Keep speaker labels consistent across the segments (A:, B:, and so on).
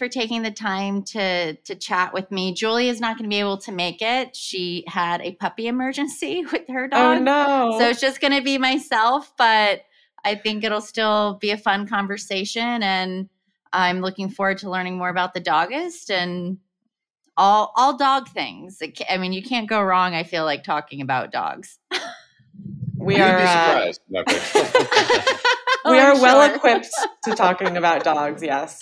A: both for taking the time to to chat with me. Julie is not going to be able to make it. She had a puppy emergency with her
B: Oh
A: dog.
B: no.
A: So it's just going to be myself, but I think it'll still be a fun conversation and I'm looking forward to learning more about the Dogist and all all dog things. I mean, you can't go wrong I feel like talking about dogs.
B: we
C: You'd
B: are
C: be
B: uh,
C: surprised. No, okay.
B: we
A: Oh,
B: are
A: I'm
B: well equipped to talking about dogs, yes.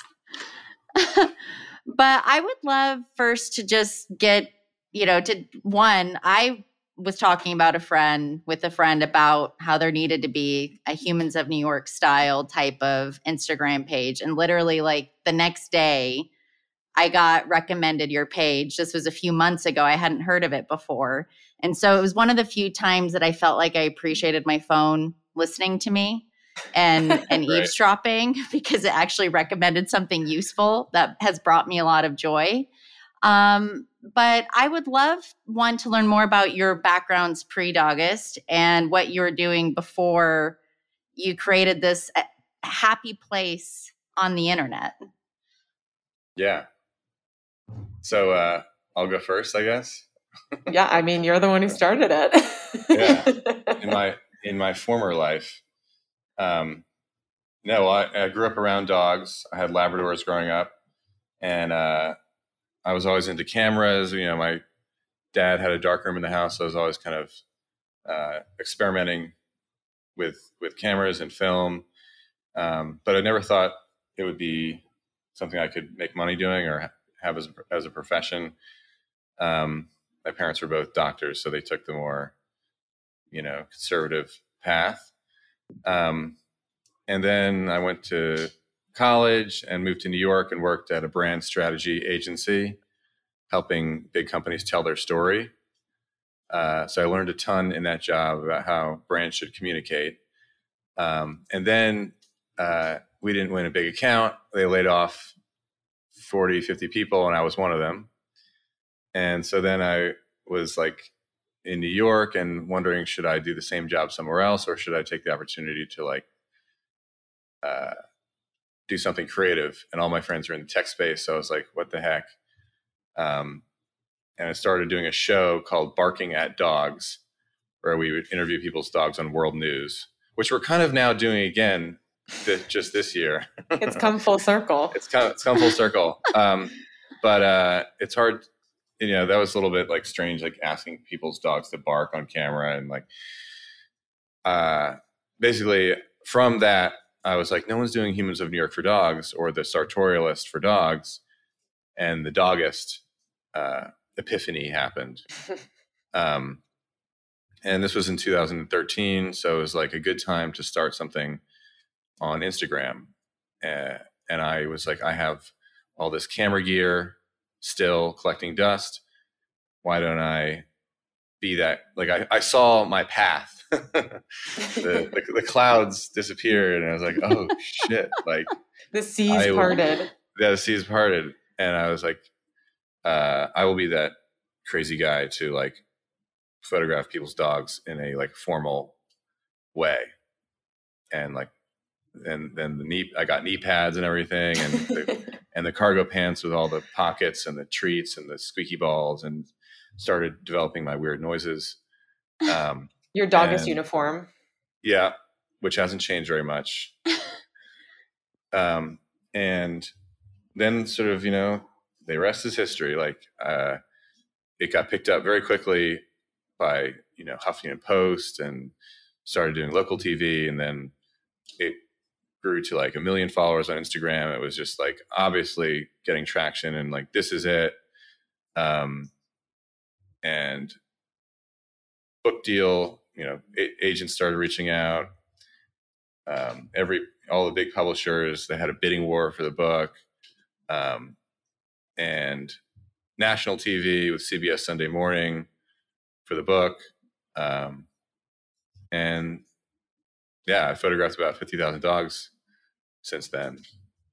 A: But I would love first to just get, you know, to one, I was talking about a friend with a friend about how there needed to be a Humans of New York style type of Instagram page. And literally, like the next day, I got recommended your page. This was a few months ago. I hadn't heard of it before. And so it was one of the few times that I felt like I appreciated my phone listening to me and and
C: Right.
A: eavesdropping because it actually recommended something useful that has brought me a lot of joy. Um, but I would love one to learn more about your backgrounds pre-Dogist and what you were doing before you created this uh, happy place on the internet.
C: yeah. So uh, I'll go first, I guess.
B: Yeah, I mean, you're the one who started it.
C: Yeah. In my in my former life, um, no, I, I grew up around dogs. I had Labradors growing up, and uh, I was always into cameras. You know, my dad had a dark room in the house, so I was always kind of uh, experimenting with with cameras and film. Um, but I never thought it would be something I could make money doing or have as as a profession. Um, my parents were both doctors, so they took the more, you know, conservative path. Um, and then I went to college and moved to New York and worked at a brand strategy agency, helping big companies tell their story. Uh, so I learned a ton in that job about how brands should communicate. Um, and then uh, we didn't win a big account. They laid off 40, 50 people, and I was one of them. And so then I was like in New York and wondering, should I do the same job somewhere else or should I take the opportunity to like uh, do something creative? And all my friends are in the tech space. So I was like, what the heck? Um, and I started doing a show called Barking at Dogs, where we would interview people's dogs on world news, which we're kind of now doing again th- just this year.
B: it's come full circle.
C: it's come it's come full circle. Um, but uh, it's hard. You know, that was a little bit like strange, like asking people's dogs to bark on camera and like. Uh, basically, from that, I was like, no one's doing Humans of New York for dogs or the Sartorialist for dogs, and the Dogist uh, epiphany happened. um, and this was in 2013, so it was like a good time to start something on Instagram. Uh, and I was like, I have all this camera gear still collecting dust. Why don't I be that? Like, I, I saw my path. the, the, the clouds disappeared, and I was like, oh shit! Like,
B: The seas
C: I will-
B: parted.
C: yeah, the seas parted, and I was like, uh, I will be that crazy guy to like photograph people's dogs in a like formal way, and like, and then the knee, I got knee pads and everything, and the, and the cargo pants with all the pockets and the treats and the squeaky balls, and started developing my weird noises. Um,
B: Your dog
C: and-
B: uniform.
C: yeah, which hasn't changed very much. um, and then sort of, you know, the rest is history. Like, uh, it got picked up very quickly by, you know, Huffington Post and started doing local TV. And then it grew to like a million followers on Instagram. It was just like obviously getting traction and like, this is it. Um, and book deal, you know, a- agents started reaching out. Um, every all the big publishers they had a bidding war for the book, um, and national TV with CBS Sunday Morning for the book, um, and yeah, I photographed about fifty thousand dogs since then,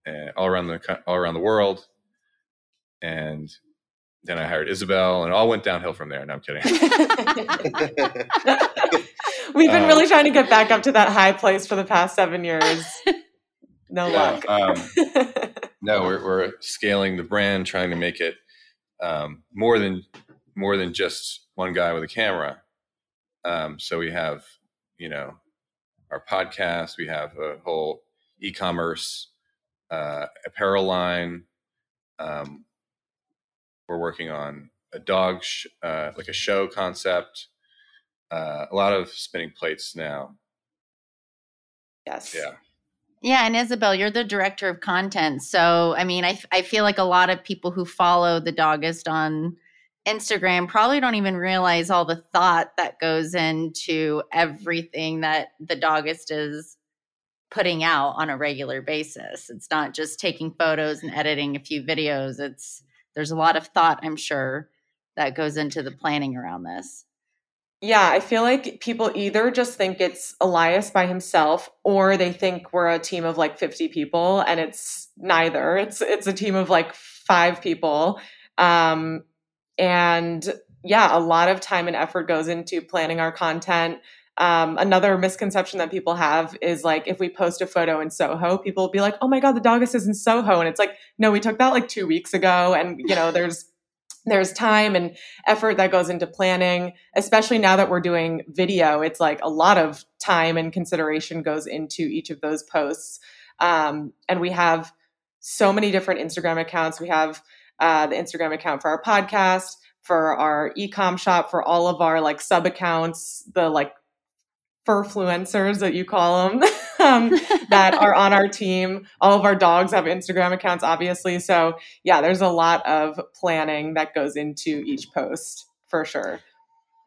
C: and all around the all around the world, and then I hired Isabel, and it all went downhill from there. No, I'm kidding.
B: We've been
C: Um,
B: really trying to get back up to that high place for the past seven years. No
C: Yeah,
B: luck.
C: um, No, we're, we're scaling the brand, trying to make it um, more than more than just one guy with a camera. Um, so we have, you know, our podcast. We have a whole e-commerce uh, apparel line. Um, we're working on a dog, sh- uh, like a show concept. Uh, a lot of spinning plates now.
B: Yes.
C: Yeah.
A: Yeah, and Isabel, you're the director of content. So, I mean, I, I feel like a lot of people who follow the Dogist on Instagram probably don't even realize all the thought that goes into everything that the Dogist is putting out on a regular basis. It's not just taking photos and editing a few videos. It's there's a lot of thought, I'm sure, that goes into the planning around this.
B: Yeah, I feel like people either just think it's Elias by himself or they think we're a team of like 50 people and it's neither. It's it's a team of like 5 people. Um and yeah, a lot of time and effort goes into planning our content. Um, another misconception that people have is like if we post a photo in Soho, people will be like, "Oh my god, the Dogist is in Soho," and it's like, no, we took that like two weeks ago, and you know, there's there's time and effort that goes into planning, especially now that we're doing video. It's like a lot of time and consideration goes into each of those posts, um, and we have so many different Instagram accounts. We have uh, the Instagram account for our podcast, for our ecom shop, for all of our like sub accounts, the like furfluencers that you call them um, that are on our team. All of our dogs have Instagram accounts, obviously. So yeah, there's a lot of planning that goes into each post for sure.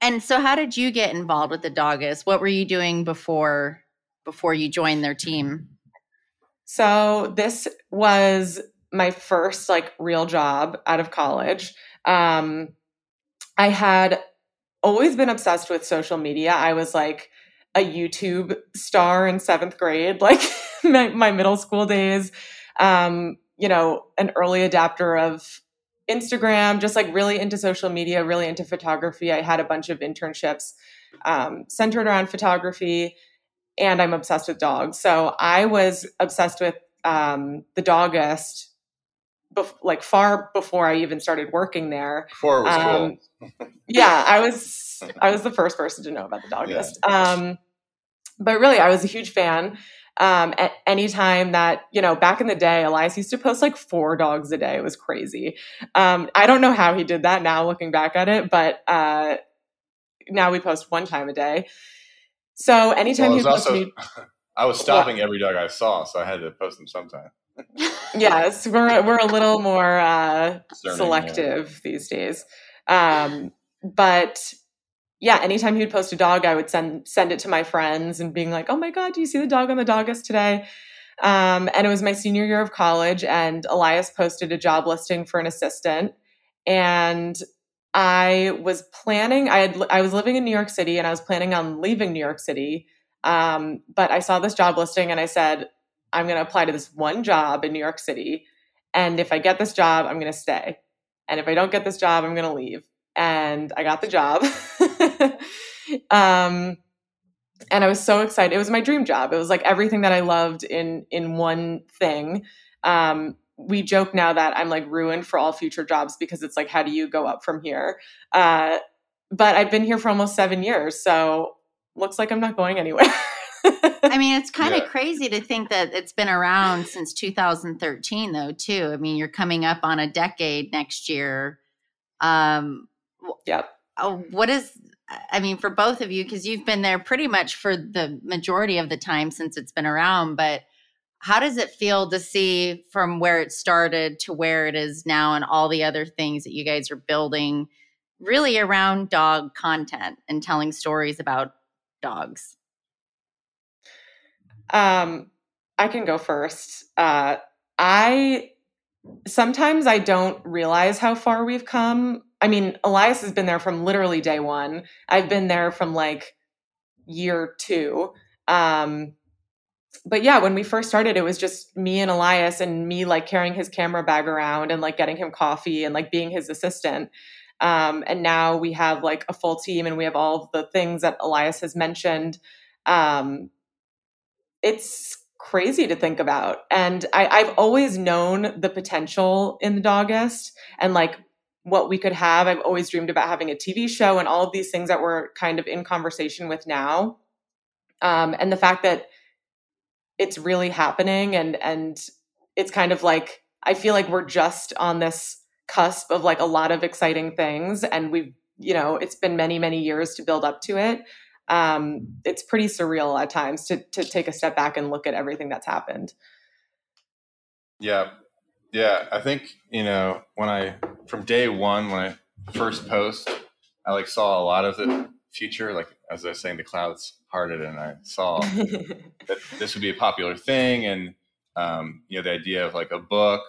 A: And so, how did you get involved with the Dogist? What were you doing before before you joined their team?
B: So this was my first like real job out of college. Um, I had always been obsessed with social media. I was like a YouTube star in seventh grade, like my, my, middle school days. Um, you know, an early adapter of Instagram, just like really into social media, really into photography. I had a bunch of internships um, centered around photography, and I'm obsessed with dogs. So I was obsessed with um, the Dogist bef- like far before I even started working there.
C: Before it was um,
B: cool. yeah, I was I was the first person to know about the Dogist. Yeah. Um, but really, I was a huge fan. Um, at any time that you know, back in the day, Elias used to post like four dogs a day. It was crazy. Um, I don't know how he did that now, looking back at it, but uh, now we post one time a day. So anytime well, he
C: also, me, I was stopping every dog I saw, so I had to post them sometime
B: yes, we're we're a little more uh, selective yeah. these days. Um, but yeah, anytime he'd post a dog, I would send send it to my friends and being like, "Oh my god, do you see the dog on the Dogist today?" Um, and it was my senior year of college, and Elias posted a job listing for an assistant, and I was planning. I had I was living in New York City, and I was planning on leaving New York City. Um, but I saw this job listing, and I said, I'm going to apply to this one job in New York City. And if I get this job, I'm going to stay. And if I don't get this job, I'm going to leave. And I got the job. um, and I was so excited. It was my dream job. It was like everything that I loved in in one thing. Um, we joke now that I'm like ruined for all future jobs because it's like, how do you go up from here? Uh, but I've been here for almost seven years, so looks like I'm not going anywhere.
A: I mean, it's kind yeah. of crazy to think that it's been around since 2013, though, too. I mean, you're coming up on a decade next year. Um,
B: yep.
A: Oh, what is, I mean, for both of you, because you've been there pretty much for the majority of the time since it's been around, but how does it feel to see from where it started to where it is now and all the other things that you guys are building really around dog content and telling stories about dogs?
B: Um, I can go first. Uh, I sometimes I don't realize how far we've come. I mean, Elias has been there from literally day one. I've been there from like year two. Um, but yeah, when we first started, it was just me and Elias and me like carrying his camera bag around and like getting him coffee and like being his assistant. Um, and now we have like a full team and we have all the things that Elias has mentioned. Um, it's crazy to think about. And I, I've always known the potential in the Dogist and like what we could have. I've always dreamed about having a TV show and all of these things that we're kind of in conversation with now. Um, and the fact that it's really happening and and it's kind of like I feel like we're just on this cusp of like a lot of exciting things and we've you know it's been many many years to build up to it um, it's pretty surreal at times to to take a step back and look at everything that's happened.
C: Yeah, yeah. I think you know when I from day one when I first post, I like saw a lot of the future. Like as I was saying, the clouds parted, and I saw that this would be a popular thing, and um, you know the idea of like a book.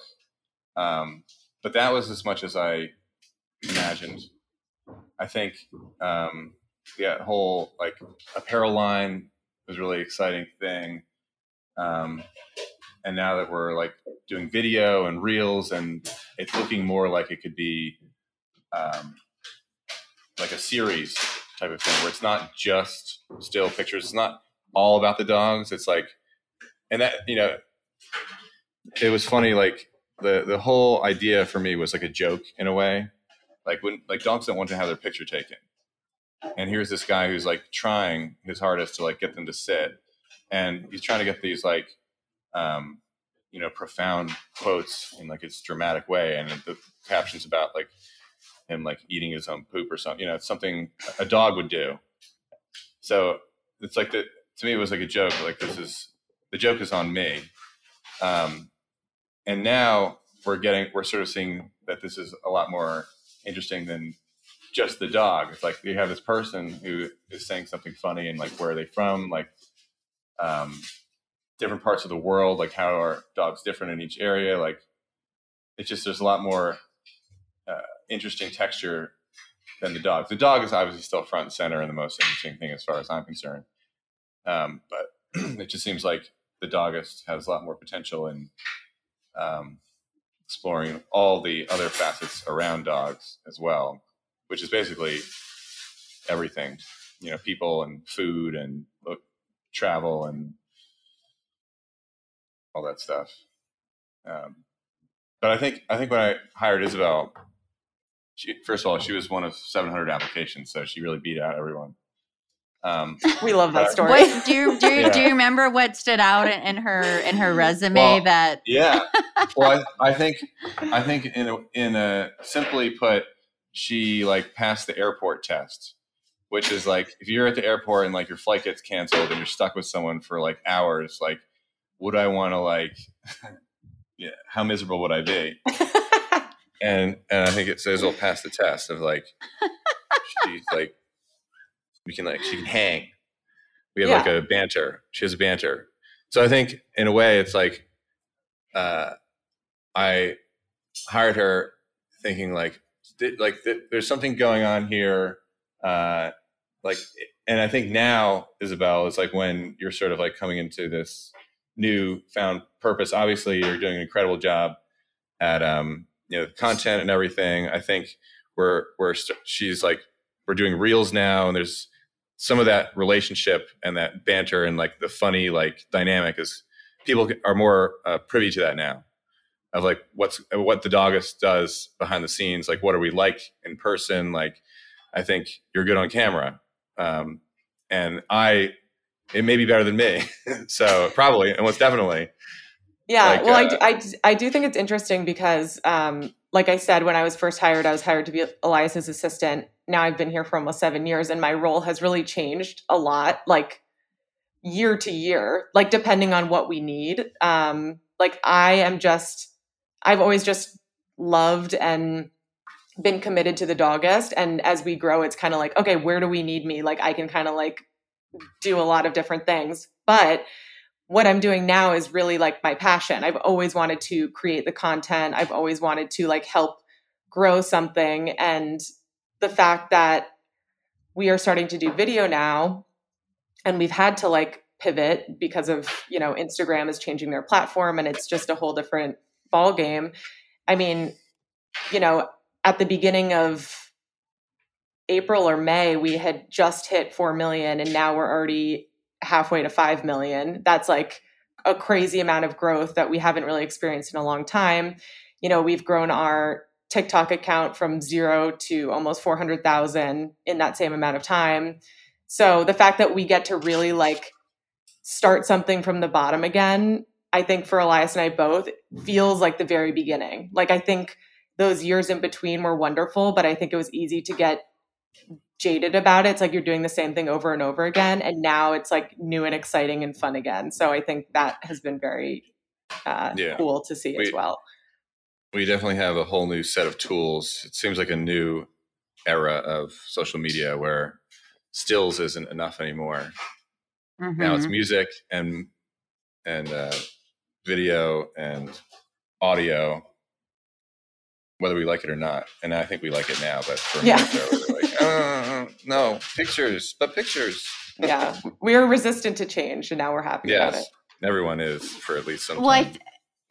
C: Um, but that was as much as I imagined. I think um, that whole like apparel line was really exciting thing. Um, and now that we're like doing video and reels, and it's looking more like it could be um, like a series type of thing, where it's not just still pictures. It's not all about the dogs. It's like, and that you know, it was funny. Like the the whole idea for me was like a joke in a way. Like when like dogs don't want to have their picture taken and here's this guy who's like trying his hardest to like get them to sit. And he's trying to get these like um you know profound quotes in like its dramatic way. And the captions about like him like eating his own poop or something you know it's something a dog would do. So it's like that to me it was like a joke. Like this is the joke is on me. Um and now we're getting we're sort of seeing that this is a lot more interesting than just the dog. It's like you have this person who is saying something funny and like where are they from, like um, different parts of the world, like how are dogs different in each area. Like it's just there's a lot more uh, interesting texture than the dog. The dog is obviously still front and center and the most interesting thing as far as I'm concerned. Um, but it just seems like the Dogist has a lot more potential in um, exploring all the other facets around dogs as well which is basically everything, you know, people and food and travel and all that stuff. Um, but I think I think when I hired Isabel, she, first of all, she was one of 700 applications, so she really beat out everyone.
B: Um, we love that story.
A: Wait, do you do you, yeah. do you remember what stood out in, in her in her resume
C: well,
A: that?
C: Yeah, well, I, I, think I think in a, in a simply put, she like passed the airport test, which is like if you're at the airport and like your flight gets canceled and you're stuck with someone for like hours, like would I want to like, yeah, how miserable would I be? and and I think it says it'll pass the test of like she's like we can like she can hang. We have yeah. like a banter. She has a banter. So I think in a way it's like uh I hired her thinking like like there's something going on here uh like and i think now isabel is like when you're sort of like coming into this new found purpose obviously you're doing an incredible job at um you know content and everything. I think we're we're she's like we're doing reels now and there's some of that relationship and that banter and like the funny like dynamic is people are more uh, privy to that now of like what's what the Dogist does behind the scenes like what are we like in person? Like i think you're good on camera. Um, and i it may be better than me. So probably and most definitely.
B: Yeah like, well uh, I, I, I do think it's interesting because um, like i said when i was first hired i was hired to be elias's assistant. Now i've been here for almost seven years and my role has really changed a lot like year to year like depending on what we need. Um, like i am just I've always just loved and been committed to the Dogist and as we grow it's kind of like okay where do we need me? Like i can kind of like do a lot of different things. But what i'm doing now is really like my passion. I've always wanted to create the content. I've always wanted to like help grow something. And the fact that we are starting to do video now and we've had to like pivot because of you know instagram is changing their platform and it's just a whole different ball game. I mean, you know, at the beginning of April or May, we had just hit 4 million and now we're already halfway to 5 million. That's like a crazy amount of growth that we haven't really experienced in a long time. You know, we've grown our TikTok account from zero to almost 400,000 in that same amount of time. So the fact that we get to really like start something from the bottom again, I think for Elias and I both feels like the very beginning. Like I think those years in between were wonderful, but I think it was easy to get jaded about it. It's like you're doing the same thing over and over again. And now it's like new and exciting and fun again. So I think that has been very uh, yeah. cool to see we, as well.
C: We definitely have a whole new set of tools. It seems like a new era of social media where stills isn't enough anymore. Mm-hmm. Now it's mm-hmm. music and and uh, video and audio whether we like it or not. And I think we like it now, but for yeah. me, like, uh, no pictures, but pictures.
B: yeah, we are resistant to change, and now we're happy yes, about it.
C: Everyone is for at least some.
A: Well, time. I, th-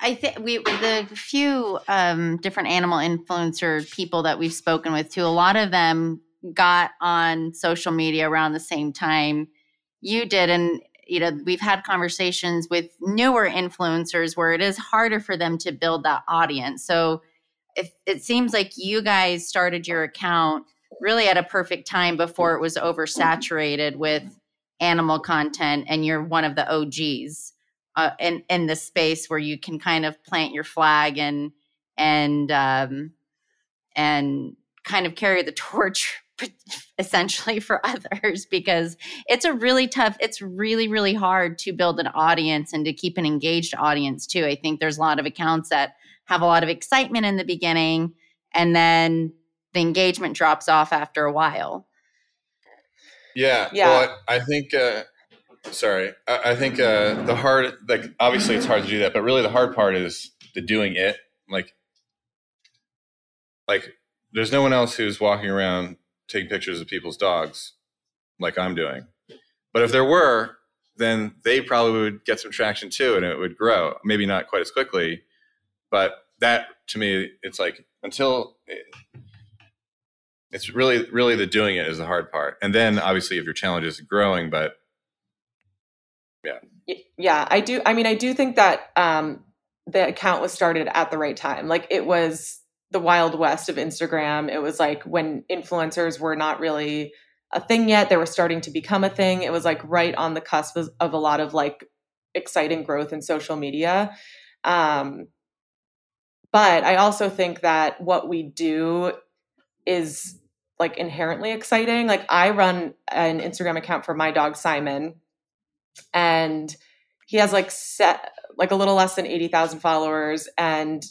A: I think we the few um, different animal influencer people that we've spoken with too. A lot of them got on social media around the same time you did, and you know we've had conversations with newer influencers where it is harder for them to build that audience. So it, it seems like you guys started your account really at a perfect time before it was oversaturated with animal content and you're one of the og's uh, in in the space where you can kind of plant your flag and and um, and kind of carry the torch essentially for others because it's a really tough it's really really hard to build an audience and to keep an engaged audience too. I think there's a lot of accounts that have a lot of excitement in the beginning and then the engagement drops off after a while.
C: Yeah yeah. well, i think uh, sorry i, I think uh, the hard like obviously it's hard to do that but really the hard part is the doing it like like there's no one else who's walking around taking pictures of people's dogs like i'm doing but if there were then they probably would get some traction too and it would grow maybe not quite as quickly but that to me, it's like until it, it's really, really the doing it is the hard part. And then obviously if your challenge is growing, but yeah.
B: Yeah, I do. I mean, I do think that um, the account was started at the right time. Like it was the wild west of Instagram. It was like when influencers were not really a thing yet. They were starting to become a thing. It was like right on the cusp of, of a lot of like exciting growth in social media. Um, but I also think that what we do is like inherently exciting. Like I run an Instagram account for my dog Simon and he has like set like a little less than 80,000 followers and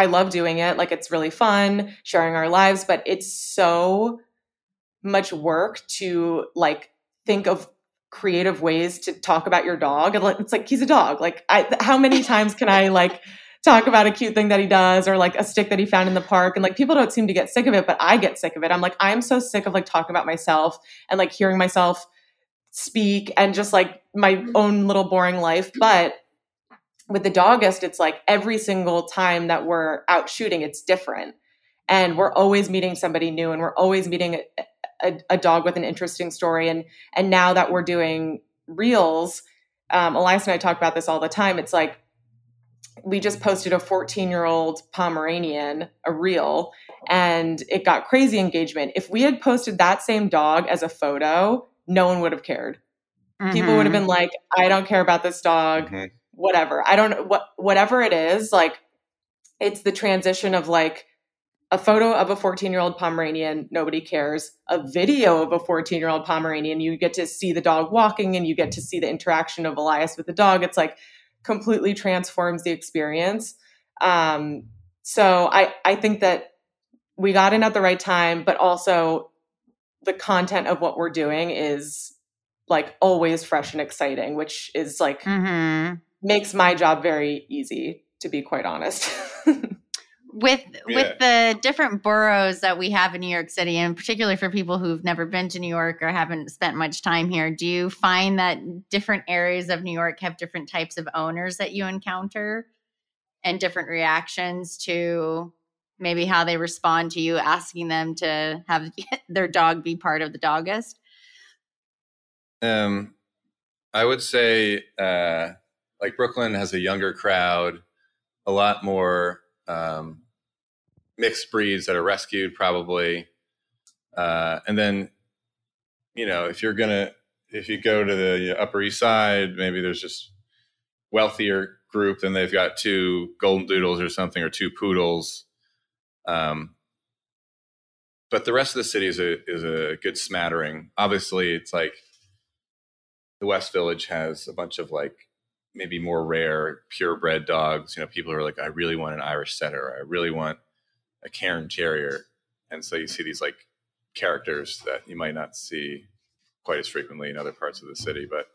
B: I love doing it. Like it's really fun sharing our lives, but it's so much work to like think of creative ways to talk about your dog. And It's like he's a dog. Like I how many times can I like talk about a cute thing that he does or like a stick that he found in the park and like people don't seem to get sick of it but i get sick of it i'm like i'm so sick of like talking about myself and like hearing myself speak and just like my mm. own little boring life but with the dogist it's like every single time that we're out shooting it's different and we're always meeting somebody new and we're always meeting a, a, a dog with an interesting story and and now that we're doing reels um, elias and i talk about this all the time it's like we just posted a 14 year old Pomeranian, a reel, and it got crazy engagement. If we had posted that same dog as a photo, no one would have cared. Mm-hmm. People would have been mm-hmm. like, I don't care about this dog, mm-hmm. Whatever. I don't what whatever it is, like it's the transition of like a photo of a 14 year old Pomeranian, nobody cares. A video of a 14 year old Pomeranian, you get to see the dog walking and you get to see the interaction of Elias with the dog. It's like completely transforms the experience. Um, so I, I think that we got in at the right time, but also the content of what we're doing is like always fresh and exciting, which is like mm-hmm. Makes my job very easy, to be quite honest.
A: with yeah. with the different boroughs that we have in New York City, and particularly for people who've never been to New York or haven't spent much time here, do you find that different areas of New York have different types of owners that you encounter and different reactions to maybe how they respond to you asking them to have their dog be part of the dogist?
C: Um, I would say uh, like Brooklyn has a younger crowd, a lot more um, mixed breeds that are rescued, probably. Uh, and then, you know, if you're gonna, if you go to the Upper East Side, maybe there's just wealthier group, then they've got two golden doodles or something, or two poodles. Um, but the rest of the city is a is a good smattering. Obviously, it's like the West Village has a bunch of like maybe more rare purebred dogs. You know, people are like, I really want an Irish setter. I really want a Cairn Terrier, and so you see these like characters that you might not see quite as frequently in other parts of the city. But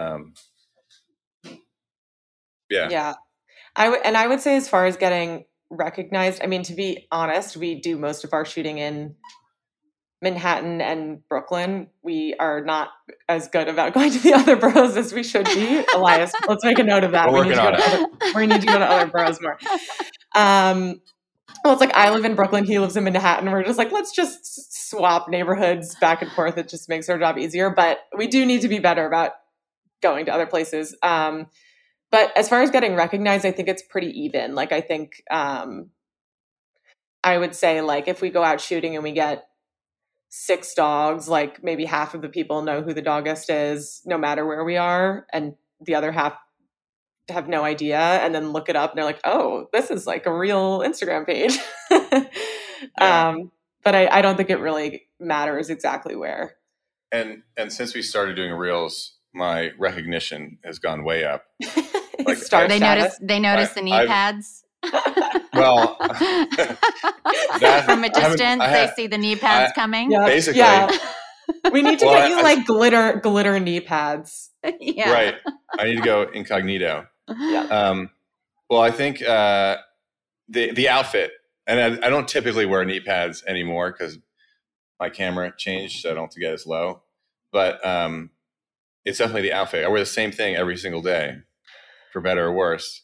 C: um, yeah,
B: Yeah. I would and I would say as far as getting recognized, I mean to be honest, we do most of our shooting in Manhattan and Brooklyn. We are not as good about going to the other boroughs as we should be. Elias, let's make a note of that.
C: We're
B: we need to go
C: on
B: to other, we need to go to other boroughs more. Um well, it's like I live in Brooklyn, he lives in Manhattan. We're just like, let's just swap neighborhoods back and forth. It just makes our job easier. But we do need to be better about going to other places. Um, but as far as getting recognized, I think it's pretty even. Like I think um, I would say like if we go out shooting and we get six dogs, like maybe half of the people know who the Dogist is, no matter where we are, and the other half have no idea, and then look it up and they're like, oh, this is like a real Instagram page.
C: Yeah.
B: um, but I, I don't think it really matters exactly where.
C: and and since we started doing reels, my recognition has gone way up. Like,
B: Star
A: they
B: status.
A: notice they notice
C: I-
A: the knee
C: I've-
A: pads.
C: Well, that-
A: From a
C: haven't-
A: distance,
C: I
A: they see the knee pads
B: Uh,
A: coming.
B: Yeah,
C: Basically.
B: yeah. We need to
C: Well,
B: get
C: I-
B: you
C: I-
B: like glitter glitter knee pads.
A: yeah.
C: Right. I need to go incognito.
B: Yeah.
C: Um, well, I think uh, the the outfit, and I, I don't typically wear knee pads anymore because my camera changed, so I don't have to get as low. But um, it's definitely the outfit. I wear the same thing every single day, for better or worse.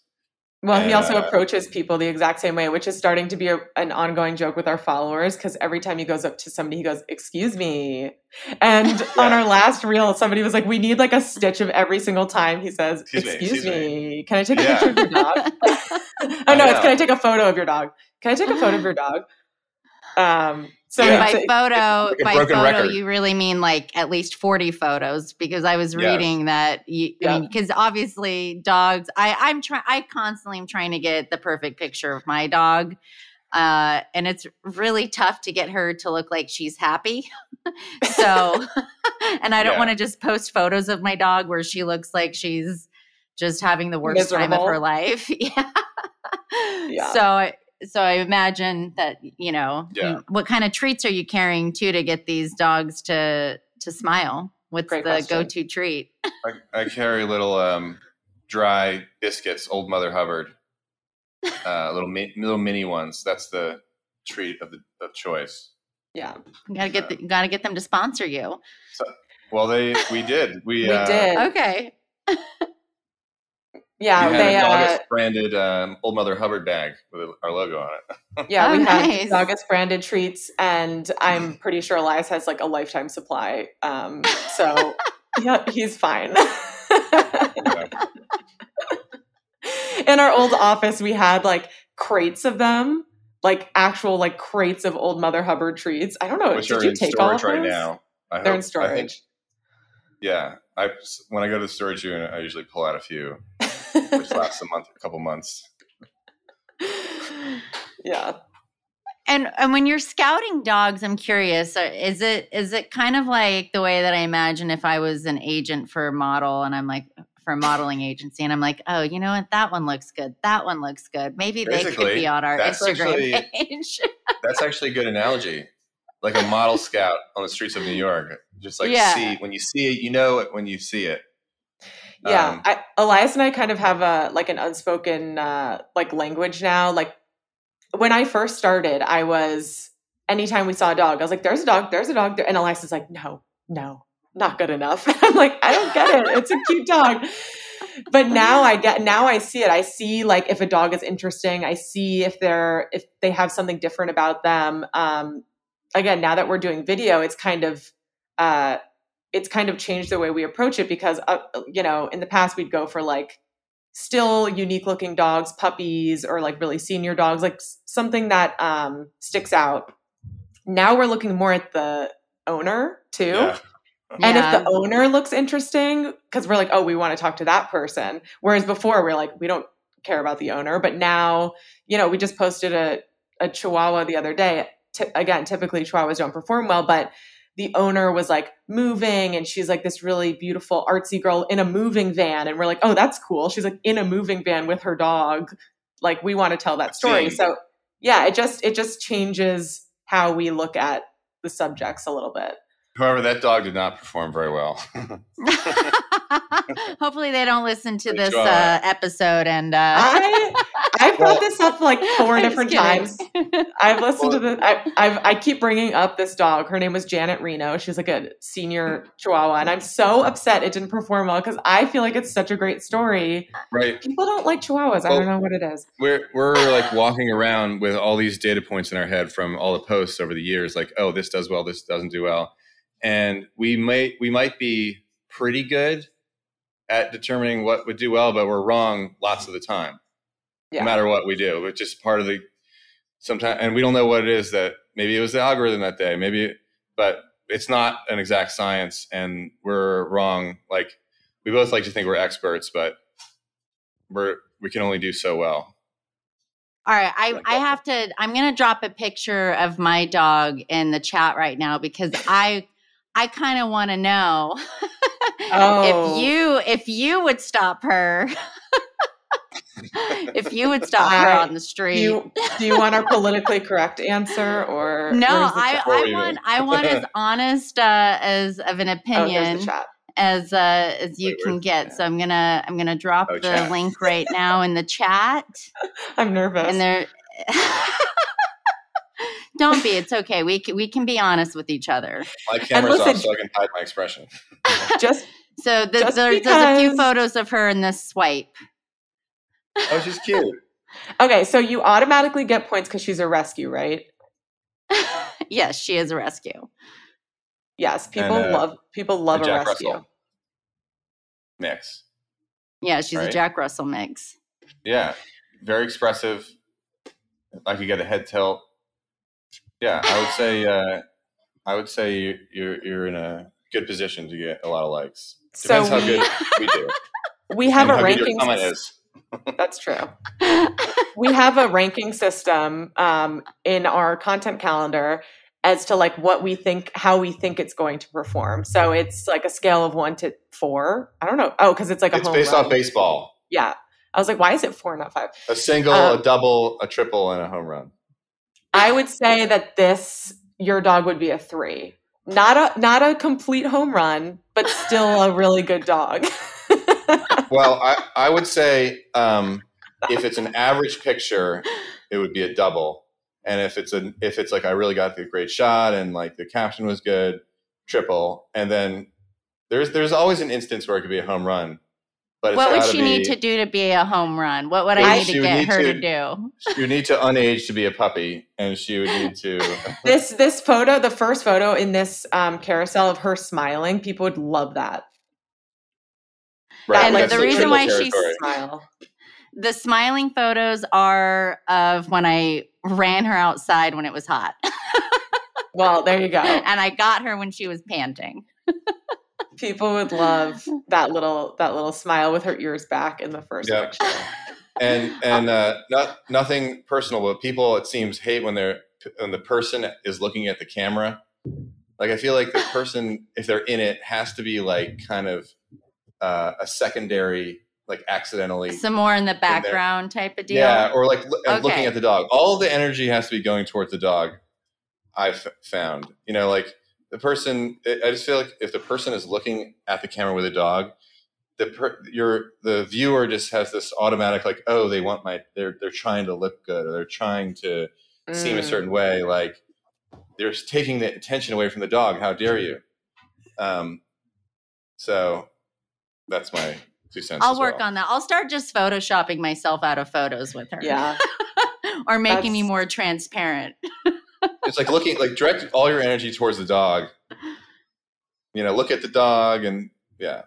B: Well, he also
C: Uh,
B: approaches people the exact same way, which is starting to be a, an ongoing joke with our followers because every time he goes up to somebody, he goes, Excuse me. And on our last reel, somebody was like, We need like a stitch of every single time he says,
C: Excuse me,
B: Excuse,
C: excuse
B: me. Can I take a
C: Yeah.
B: picture of your dog? oh,
C: I
B: no, it's. Can I take a photo of your dog? Can I take a photo of your dog? Um, so
C: Yeah.
A: by photo,
C: Like
A: by photo,
C: record.
A: you really mean like at least forty photos because I was
C: Yeah.
A: reading that. You, I
B: Yeah.
A: mean, because obviously dogs. I I'm trying. I constantly am trying to get the perfect picture of my dog, uh, and it's really tough to get her to look like she's happy. so, and I don't
C: Yeah.
A: want to just post photos of my dog where she looks like she's just having the worst time of her life. yeah.
B: Yeah.
A: So I- so I imagine that you know
C: Yeah.
A: you- what kind of treats are you carrying too to get these dogs to to smile? What's
B: Great
A: the go-to treat?
C: I, I carry little um, dry biscuits, Old Mother Hubbard, uh, little mi- little mini ones. That's the treat of the of choice.
B: yeah.
A: You gotta get the, you gotta get them to sponsor you.
C: So, Well, they we did we,
B: We
C: uh,
B: did.
A: Okay.
B: Yeah.
C: we had
B: they,
C: a
B: uh,
C: Dogist branded um, Old Mother Hubbard bag with our logo on it.
B: Yeah,
A: Oh,
B: we had
A: nice.
B: Dogist branded treats, and I'm pretty sure Elias has like a lifetime supply. Um, so yeah, he's fine. In our old office, we had like crates of them, like actual like crates of old Mother Hubbard treats. I don't know.
C: which
B: did
C: are
B: you
C: in
B: take all
C: storage
B: of
C: right
B: those?
C: now. I
B: They're in
C: hope- I think-
B: storage.
C: yeah, I when I go to the storage unit, I usually pull out a few, which lasts a month, a couple months.
B: yeah.
A: And and when you're scouting dogs, I'm curious. uh, Is it is it kind of like the way that I imagine if I was an agent for a model and I'm like for a modeling agency and I'm like, oh, you know what? That one looks good. That one looks good. Maybe they could be on our Instagram
C: actually-
A: page.
C: That's actually a good analogy. Like a model scout on the streets of New York. Just like
A: Yeah.
C: see when you see it, you know it when you see it.
B: Yeah,
C: Um,
B: I, Elias and I kind of have a like an unspoken uh, like language now. Like when I first started, I was anytime we saw a dog, I was like, "There's a dog, there's a dog," there. and Elias is like, "No, no, not good enough." I'm like, "I don't get it. It's a cute dog." But now I get now I see it. I see like if a dog is interesting. I see if they're if they have something different about them. Um, again, now that we're doing video, it's kind of uh, it's kind of changed the way we approach it because uh, you know in the past we'd go for like still unique looking dogs puppies or like really senior dogs like something that um, sticks out now we're looking more at the owner too yeah. And yeah. if the owner looks interesting, because we're like, oh, we want to talk to that person. Whereas before, we're like, we don't care about the owner. But now, you know, we just posted a, a Chihuahua the other day. T- again, typically Chihuahuas don't perform well, but the owner was like moving and she's like this really beautiful artsy girl in a moving van and we're like oh that's cool. She's like in a moving van with her dog. Like we want to tell that story. So yeah it just it just changes how we look at the subjects a little bit.
C: However, that dog did not perform very well.
A: Hopefully, they don't listen to this uh, episode. And uh...
B: I, I've brought this up like 4 different times. I've listened to the. I, I've, I keep bringing up this dog. Her name was Janet Reno. She's like a senior Chihuahua, and I'm so upset it didn't perform well because I feel like it's such a great story.
C: Right.
B: People don't like Chihuahuas. Well, I don't know what it is.
C: We're we're like walking around with all these data points in our head from all the posts over the years, like, oh, this does well, this doesn't do well and we might we might be pretty good at determining what would do well, but we're wrong lots of the time, yeah. no matter what we do. It's just part of the sometimes, and we don't know what it is that maybe it was the algorithm that day, maybe, but it's not an exact science, and we're wrong. Like we both like to think we're experts, but we're we can only do so well.
A: All right, I, I have to. I'm going to drop a picture of my dog in the chat right now because I I kind of want to know oh. if you if you would stop her. if you would stop her on the street.
B: Do you, do you want our politically correct answer or
A: no? I, I want I want as honest uh, as of an oh, opinion oh, as uh, as you Wait, can get. So I'm gonna I'm gonna drop oh, the chat. link right now in the chat.
B: I'm nervous.
A: And there. Don't be. It's okay. We can, we can be honest with each other.
C: My camera's listen, off, so I can hide my expression.
B: just
A: so the, just there, there's a few photos of her in this swipe.
C: Oh, she's cute.
B: okay, so you automatically get points because she's a rescue, right?
A: yes, she is a rescue.
B: Yes, people and, uh, love people love a, a rescue. Russell
C: mix.
A: Yeah, she's right? a Jack Russell mix.
C: Yeah, very expressive. Like you get a head tilt. Yeah, I would say uh, I would say you're you're in a good position to get a lot of likes. Depends so we, how good we do.
B: We have and a ranking. That's true. we have a ranking system um, in our content calendar as to like what we think, how we think it's going to perform. So it's like a scale of one to four. I don't know. Oh, because it's like
C: a. It's based run. off baseball.
B: Yeah, I was like, why is it four, not five?
C: A single, um, a double, a triple, and a home run.
B: I would say that this your dog would be a three. Not a not a complete home run, but still a really good dog.
C: well, I, I would say um, if it's an average picture, it would be a double. And if it's a if it's like I really got the great shot and like the caption was good, triple. And then there's there's always an instance where it could be a home run.
A: But what would she be, need to do to be a home run? What would I need to get need her to, to, do?
C: You need to unage to be a puppy, and she would need to.
B: this this photo, the first photo in this um, carousel of her smiling, people would love that.
A: Right. And That's the, the reason why she smile. The smiling photos are of when I ran her outside when it was hot.
B: well, there you go.
A: And I got her when she was panting.
B: People would love that little that little smile with her ears back in the first yep. picture.
C: And and uh, not nothing personal, but people it seems hate when they're when the person is looking at the camera. Like I feel like the person, if they're in it, has to be like kind of uh, a secondary, like accidentally
A: some more in the background in type of deal.
C: Yeah, or like okay. looking at the dog. All the energy has to be going towards the dog. I've found, you know, like the person i just feel like if the person is looking at the camera with a dog the per, your the viewer just has this automatic like oh they want my they're they're trying to look good or they're trying to mm. seem a certain way like they're taking the attention away from the dog. How dare you? Um so that's my two cents
A: i'll work well. on that. I'll start just photoshopping myself out of photos with her.
B: Yeah.
A: Or making that's... me more transparent
C: it's like looking like direct all your energy towards the dog. You you know, look at the dog and yeah.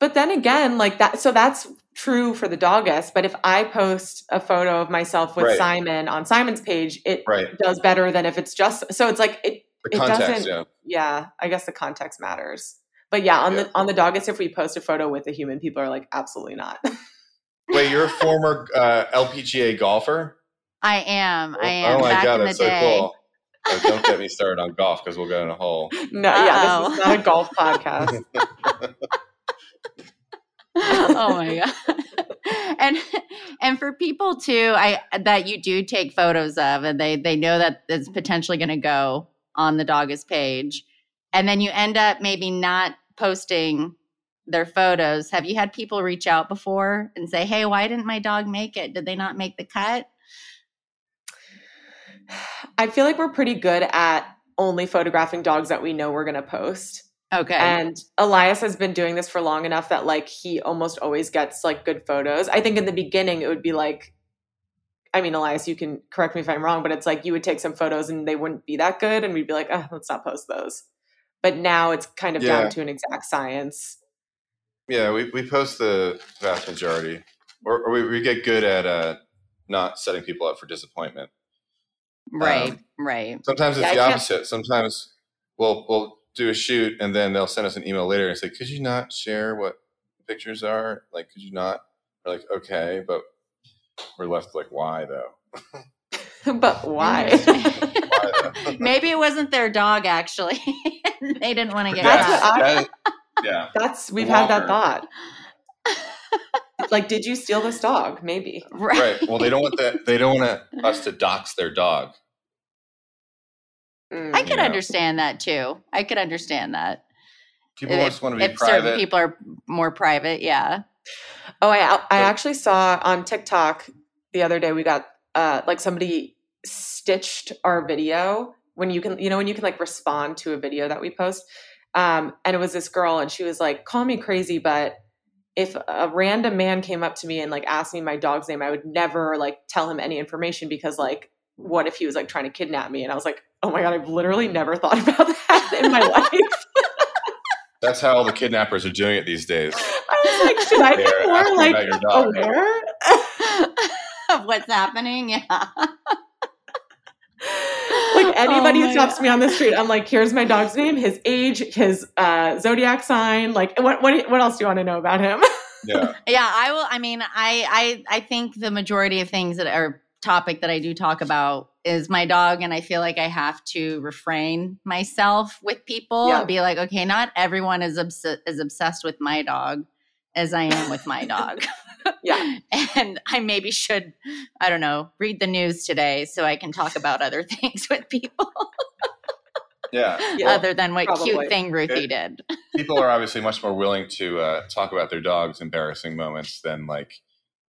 B: But then again, like that, so that's true for the Dogist. But if I post a photo of myself with
C: Right.
B: Simon on Simon's page, it
C: Right.
B: does better than if it's just. So it's like it.
C: The
B: It
C: context,
B: doesn't-
C: yeah.
B: Yeah, I guess the context matters. But yeah, on
C: Yeah.
B: the on the Dogist, if we post a photo with a human, people are like, absolutely not.
C: Wait, you're a former uh, LPGA golfer?
A: I am. I am.
C: Oh my
A: Back
C: god,
A: in the
C: that's so
A: day.
C: cool. Oh, don't get me started on golf because we'll go in a hole.
B: no, yeah,
A: Uh-oh.
B: this is not a golf podcast.
A: oh my god and and for people too i that you do take photos of and they they know that it's potentially going to go on the Dogist page and then you end up maybe not posting their photos have you had people reach out before and say hey why didn't my dog make it did they not make the cut
B: I feel like we're pretty good at only photographing dogs that we know we're going to post.
A: okay
B: And Elias has been doing this for long enough that like he almost always gets like good photos. I think in the beginning it would be like I mean, Elias, you can correct me if I'm wrong, but it's like you would take some photos and they wouldn't be that good, and we'd be like, oh, let's not post those. But now it's kind of
C: Yeah.
B: down to an exact science.
C: Yeah, we, we post the vast majority, or, or we, we get good at uh, not setting people up for disappointment.
A: Right
C: um,
A: right
C: Sometimes it's
B: Yeah, I
C: the
B: can't-
C: opposite. Sometimes we'll we'll do a shoot and then they'll send us an email later and say, "Could you not share what pictures are? Like, could you not?" We're like, "Okay," but we're left like, "Why though?"
B: but why?
C: Why though?
A: maybe it wasn't their dog actually they didn't want to get
B: That's
A: caught.
B: what I-
C: that- yeah.
B: That's we've had that thought. like, did you steal this dog? Maybe.
C: right. Right. Well, they don't want that. They don't want us to dox their dog.
B: Mm.
A: I could
C: Yeah.
A: understand that too. I could understand that.
C: People
A: If-
C: just want to be
A: if certain people are more private, yeah.
B: Oh, I I actually saw on TikTok the other day we got uh like somebody stitched our video when you can you know when you can like respond to a video that we post. Um and it was this girl and she was like, "Call me crazy, but if a random man came up to me and like asked me my dog's name, I would never like tell him any information because like what if he was like trying to kidnap me?" And I was like, "Oh my god, I've literally never thought about that in my life."
C: That's how all the kidnappers are doing it these days.
B: I was like, "Should I be more like
C: about your dog.
B: aware?"
A: of what's happening, yeah.
B: like anybody
A: Oh
B: who stops
A: God.
B: me on the street, I'm like, here's my dog's name, his age, his uh, zodiac sign. Like, what what what else do you want to know about him?
C: Yeah.
A: Yeah, I will. I mean, I, I, I think the majority of things that are topic that I do talk about is my dog, and I feel like I have to refrain myself with people
B: Yeah.
A: and be like, okay, not everyone is obs- is obsessed with my dog as I am with my dog.
B: yeah,
A: and I maybe should, I don't know, read the news today so I can talk about other things with people
C: Yeah.
B: Yeah.
C: Well,
A: other than what
B: probably.
A: cute thing Ruthie
C: It-
A: did.
C: people are obviously much more willing to uh, talk about their dog's embarrassing moments than like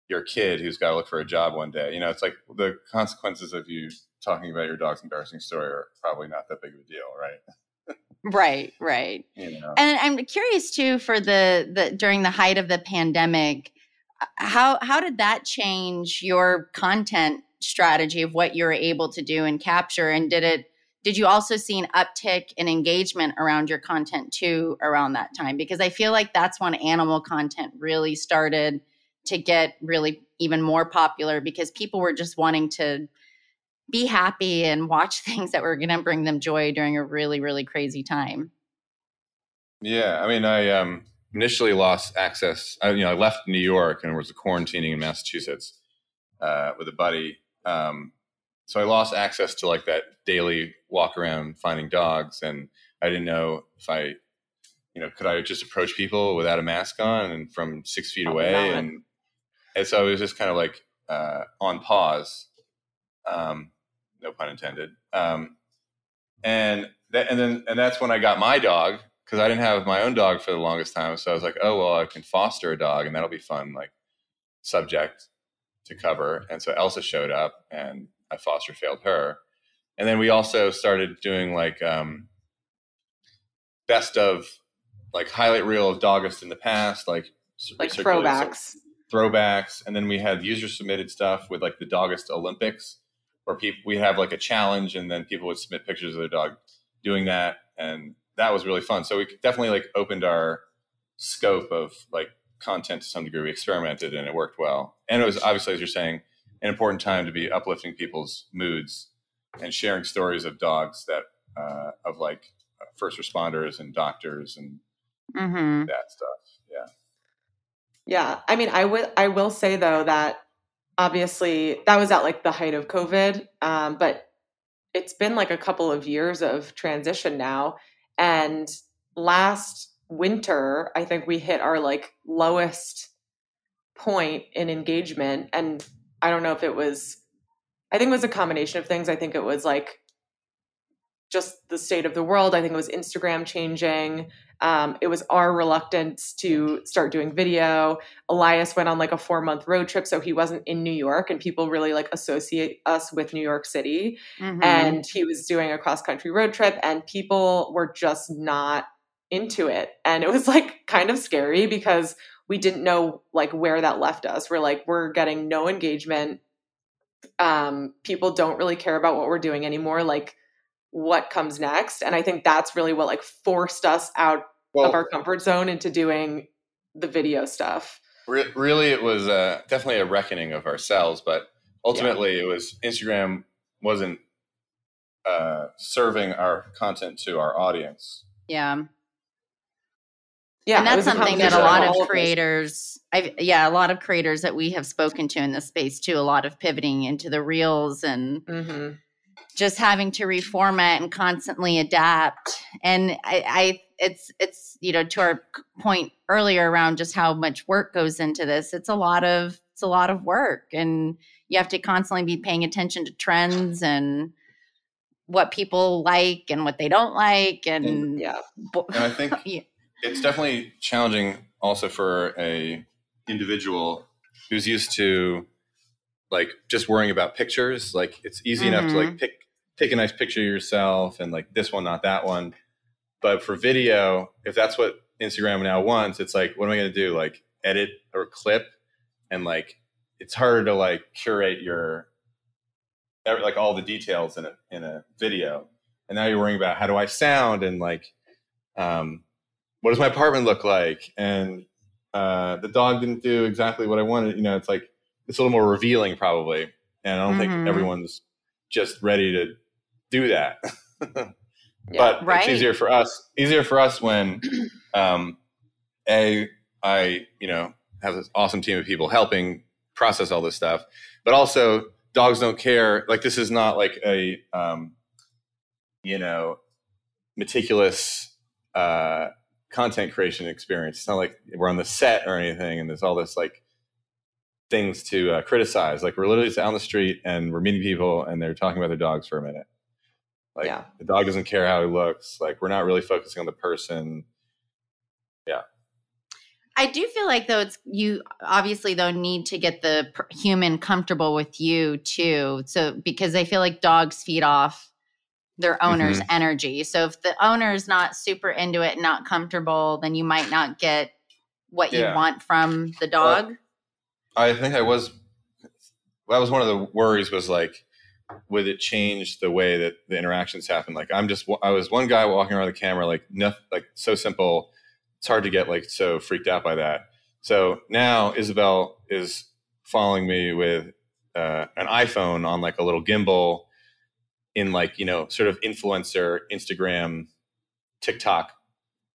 C: your kid who's got to look for a job one day. You know, it's like the consequences of you talking about your dog's embarrassing story are probably not that big of a deal, right?
A: Right, right.
C: You know.
A: And I'm curious too for the the during the height of the pandemic, uh, how how did that change your content strategy of what you're able to do and capture? And did it did you also see an uptick in engagement around your content too around that time? Because I feel like that's when animal content really started to get really even more popular because people were just wanting to be happy and watch things that were going to bring them joy during a really really crazy time.
C: Yeah, I mean, I um, initially lost access. I, you know, I left New York and was quarantining in Massachusetts uh, with a buddy. Um, so I lost access to like that daily walk around finding dogs, and I didn't know if I, you know, could I just approach people without a mask on and from six feet
B: Probably
C: away, and and so it was just kind of like uh, on pause. Um, no pun intended. Um, and that, and then and that's when I got my dog because I didn't have my own dog for the longest time. So I was like, oh well, I can foster a dog, and that'll be fun, like subject to cover. And so Elsa showed up, and I foster failed her. And then we also started doing like um, best of like highlight reel of Dogist in the past, like
B: like throwbacks.
C: Throwbacks, and then we had user submitted stuff with like the Dogist Olympics, where people we have like a challenge, and then people would submit pictures of their dog doing that, and that was really fun. So we definitely like opened our scope of like content to some degree. We experimented and it worked well. And it was obviously, as you're saying, an important time to be uplifting people's moods and sharing stories of dogs that uh, of like first responders and doctors and
A: Mm-hmm.
C: that stuff. Yeah.
B: I mean, I would I will say though that obviously that was at like the height of COVID. Um, but it's been like a couple of years of transition now. And last winter, I think we hit our like lowest point in engagement. And I don't know if it was I think it was a combination of things. I think it was like just the state of the world. I think it was Instagram changing. Um, it was our reluctance to start doing video. Elias went on like a four month road trip, so he wasn't in New York, and people really like associate us with New York City.
A: Mhm.
B: And he was doing a cross country road trip, and people were just not into it. And it was like kind of scary because we didn't know like where that left us. We're like, we're getting no engagement. Um, people don't really care about what we're doing anymore. Like, what comes next? And I think that's really what like forced us out
C: Well,
B: of our comfort zone into doing the video stuff.
C: Re- really, it was uh, definitely a reckoning of ourselves, but ultimately, it was Instagram wasn't uh, serving our content to our audience.
A: yeah.
B: Yeah,
A: and that's something that a lot of creators I yeah, a lot of creators that we have spoken to in this space too, a lot of pivoting into the reels and
B: Mhm.
A: Just having to reformat and constantly adapt. And I, I it's it's you know to our point earlier around just how much work goes into this. It's a lot of it's a lot of work, and you have to constantly be paying attention to trends and what people like and what they don't like, and
B: Yeah.
A: bo-
C: And I think
A: yeah.
C: it's definitely challenging also for a individual who's used to like just worrying about pictures like it's easy enough to mm-hmm. like pick pick a nice picture of yourself and like this one not that one but for video if that's what instagram now wants it's like what am i going to do like edit or clip and like it's harder to like curate your like all the details in a in a video and now you're worrying about how do i sound and like um what does my apartment look like? And uh, the dog didn't do exactly what I wanted. You know, it's like it's a little more revealing probably, and I don't
A: Mhm.
C: think everyone's just ready to do that.
B: Yeah.
C: but
A: Right.
C: it's easier for us. Easier for us when um, a I you know have this awesome team of people helping process all this stuff, but also dogs don't care. Like this is not like a um, you know meticulous uh, content creation experience. It's not like we're on the set or anything, and there's all this like things to uh, criticize. Like we're literally just out the street and we're meeting people, and they're talking about their dogs for a minute. Like
B: Yeah.
C: the dog doesn't care how he looks. Like we're not really focusing on the person. Yeah.
A: I do feel like though it's you obviously though need to get the per- human comfortable with you too. So because I feel like dogs feed off their owner's mm-hmm. energy. So if the owner is not super into it and not comfortable, then you might not get what
C: Yeah.
A: you want from the dog.
C: I think I was. That was one of the worries. Was like, would it change the way that the interactions happen? Like, I'm just. I was one guy walking around the camera, like nothing, like so simple. It's hard to get like so freaked out by that. So now Isabel is following me with uh, an iPhone on like a little gimbal, in like you know sort of influencer Instagram, TikTok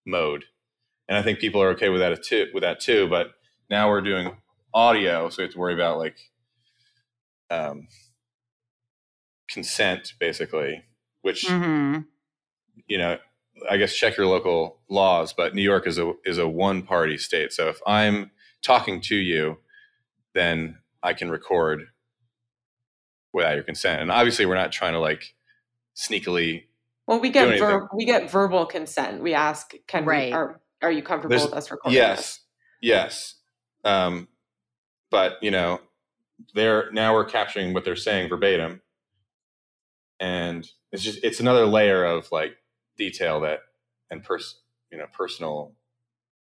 C: mode, and I think people are okay with that too. With that too, but now we're doing audio, so we have to worry about like um, consent, basically. Which
A: Mhm.
C: you know, I guess check your local laws. But New York is a is a one party state, so if I'm talking to you, then I can record without your consent. And obviously, we're not trying to like sneakily.
B: Well, we get ver- we get verbal consent. We ask, "Can
A: Right.
B: we? Are are you comfortable
C: There's-
B: with us recording?" this?
C: Yes, yes. Um, but you know, they're now we're capturing what they're saying verbatim, and it's just it's another layer of like detail that and pers you know personal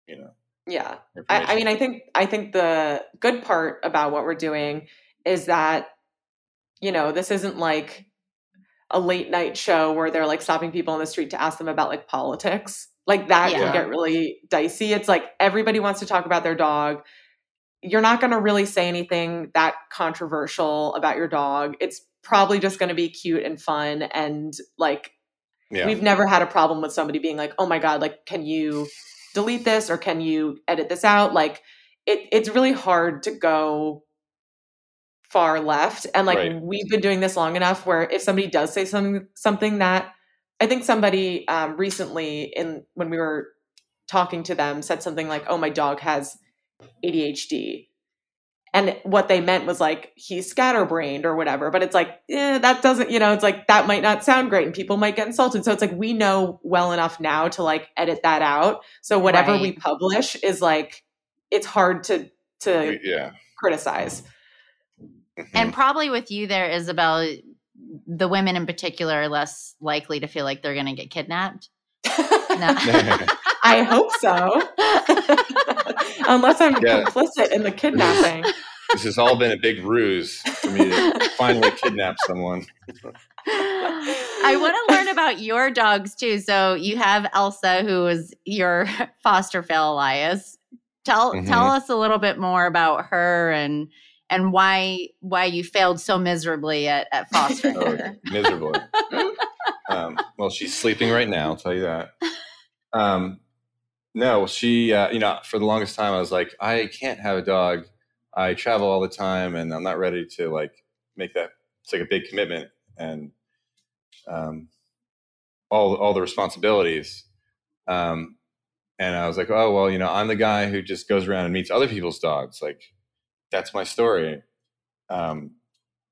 C: you know
B: Yeah. I, I mean, I think I think the good part about what we're doing is that you know this isn't like a late night show where they're like stopping people on the street to ask them about like politics. Like that
A: Yeah.
B: can get really dicey. It's like everybody wants to talk about their dog. You're not going to really say anything that controversial about your dog. It's probably just going to be cute and fun and like
C: Yeah.
B: we've never had a problem with somebody being like, "Oh my god, like can you delete this or can you edit this out?" Like it it's really hard to go far left and like
C: Right.
B: we've been doing this long enough where if somebody does say something something that I think somebody um, recently in when we were talking to them said something like, "Oh, my dog has ADHD." And what they meant was like he's scatterbrained or whatever, but it's like, eh, that doesn't, you know, it's like that might not sound great and people might get insulted. So it's like we know well enough now to like edit that out. So whatever we publish is like it's hard to to
C: yeah.
B: criticize.
C: Mhm.
A: And probably with you there, Isabel, the women in particular are less likely to feel like they're going to get kidnapped. No.
B: I hope so. Unless I'm
C: Yeah.
B: complicit in the kidnapping.
C: this has all been a big ruse for me to finally kidnap someone.
A: I want to learn about your dogs too. So you have Elsa, who is your foster fail Elias. Tell
C: Mhm.
A: tell us a little bit more about her and and why why you failed so miserably at, at fostering
C: Oh,
A: her.
C: miserably. um, well, she's sleeping right now. I'll tell you that. Um, no, she. Uh, you know, for the longest time, I was like, I can't have a dog. I travel all the time, and I'm not ready to like make that. It's like a big commitment, and um, all all the responsibilities. Um, and I was like, oh well, you know, I'm the guy who just goes around and meets other people's dogs. Like, that's my story. Um,